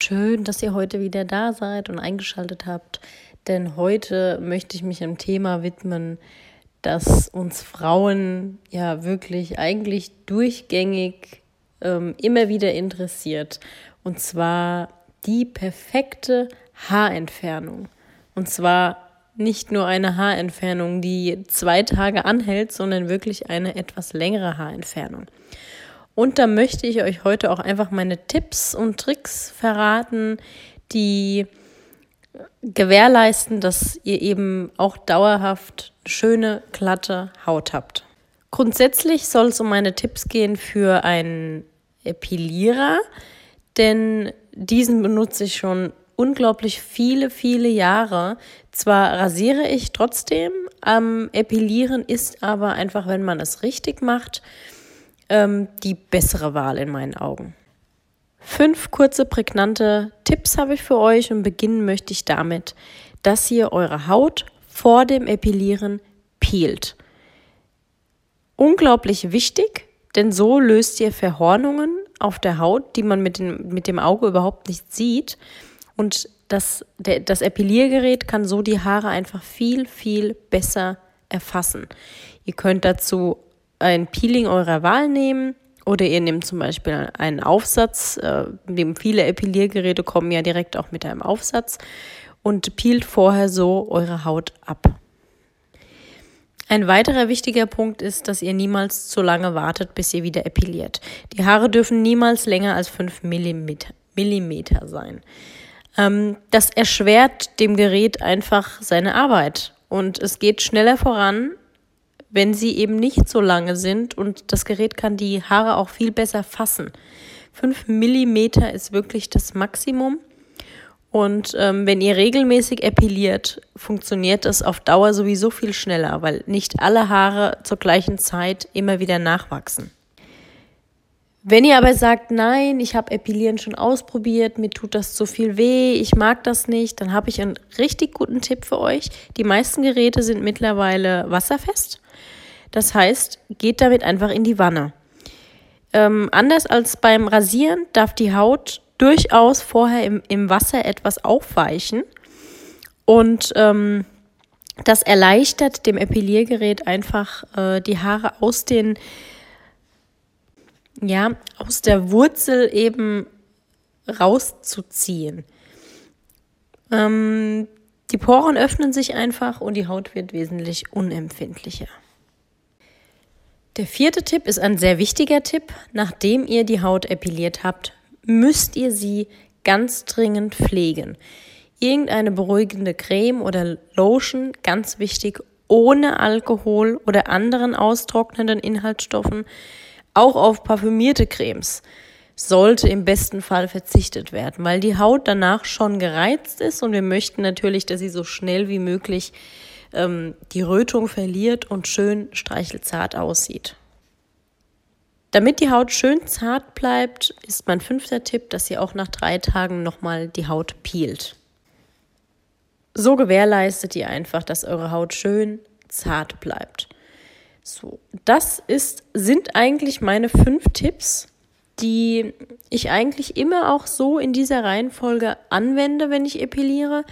Schön, dass ihr heute wieder da seid und eingeschaltet habt, denn heute möchte ich mich einem Thema widmen, das uns Frauen ja wirklich eigentlich durchgängig ähm, immer wieder interessiert. Und zwar die perfekte Haarentfernung. Und zwar nicht nur eine Haarentfernung, die zwei Tage anhält, sondern wirklich eine etwas längere Haarentfernung. Und da möchte ich euch heute auch einfach meine Tipps und Tricks verraten, die gewährleisten, dass ihr eben auch dauerhaft schöne, glatte Haut habt. Grundsätzlich soll es um meine Tipps gehen für einen Epilierer, denn diesen benutze ich schon unglaublich viele, viele Jahre. Zwar rasiere ich trotzdem, am Epilieren ist aber einfach, wenn man es richtig macht, ähm, die bessere Wahl in meinen Augen. Fünf kurze, prägnante Tipps habe ich für euch und beginnen möchte ich damit, dass ihr eure Haut vor dem Epilieren peelt. Unglaublich wichtig, denn so löst ihr Verhornungen auf der Haut, die man mit, den, mit dem Auge überhaupt nicht sieht. Und das, der, das Epiliergerät kann so die Haare einfach viel, viel besser erfassen. Ihr könnt dazu ein Peeling eurer Wahl nehmen oder ihr nehmt zum Beispiel einen Aufsatz. Äh, viele Epiliergeräte kommen ja direkt auch mit einem Aufsatz und peelt vorher so eure Haut ab. Ein weiterer wichtiger Punkt ist, dass ihr niemals zu lange wartet, bis ihr wieder epiliert. Die Haare dürfen niemals länger als 5 Millimeter sein. Ähm, das erschwert dem Gerät einfach seine Arbeit und es geht schneller voran, wenn sie eben nicht so lange sind und das Gerät kann die Haare auch viel besser fassen. Fünf Millimeter ist wirklich das Maximum. Und ähm, wenn ihr regelmäßig epiliert, funktioniert das auf Dauer sowieso viel schneller, weil nicht alle Haare zur gleichen Zeit immer wieder nachwachsen. Wenn ihr aber sagt, nein, ich habe Epilieren schon ausprobiert, mir tut das zu viel weh, ich mag das nicht, dann habe ich einen richtig guten Tipp für euch. Die meisten Geräte sind mittlerweile wasserfest. Das heißt, geht damit einfach in die Wanne. Ähm, anders als beim Rasieren darf die Haut durchaus vorher im, im Wasser etwas aufweichen. Und ähm, das erleichtert dem Epiliergerät einfach äh, die Haare aus den, ja, aus der Wurzel eben rauszuziehen. Ähm, die Poren öffnen sich einfach und die Haut wird wesentlich unempfindlicher. Der vierte Tipp ist ein sehr wichtiger Tipp. Nachdem ihr die Haut epiliert habt, müsst ihr sie ganz dringend pflegen. Irgendeine beruhigende Creme oder Lotion, ganz wichtig, ohne Alkohol oder anderen austrocknenden Inhaltsstoffen, auch auf parfümierte Cremes sollte im besten Fall verzichtet werden, weil die Haut danach schon gereizt ist und wir möchten natürlich, dass sie so schnell wie möglich ähm, die Rötung verliert und schön streichelzart aussieht. Damit die Haut schön zart bleibt, ist mein fünfter Tipp, dass ihr auch nach drei Tagen nochmal die Haut peelt. So gewährleistet ihr einfach, dass eure Haut schön zart bleibt. So, das ist, sind eigentlich meine fünf Tipps, die ich eigentlich immer auch so in dieser Reihenfolge anwende, wenn ich epiliere.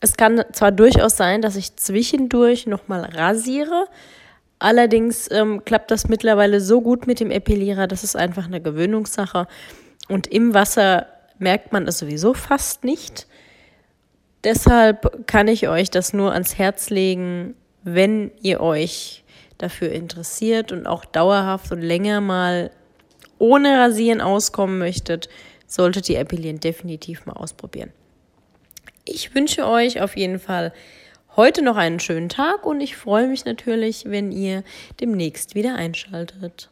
Es kann zwar durchaus sein, dass ich zwischendurch nochmal rasiere, allerdings ähm, klappt das mittlerweile so gut mit dem Epilierer, das ist einfach eine Gewöhnungssache. Und im Wasser merkt man es sowieso fast nicht. Deshalb kann ich euch das nur ans Herz legen, wenn ihr euch dafür interessiert und auch dauerhaft und länger mal ohne Rasieren auskommen möchtet, solltet ihr Epilieren definitiv mal ausprobieren. Ich wünsche euch auf jeden Fall heute noch einen schönen Tag und ich freue mich natürlich, wenn ihr demnächst wieder einschaltet.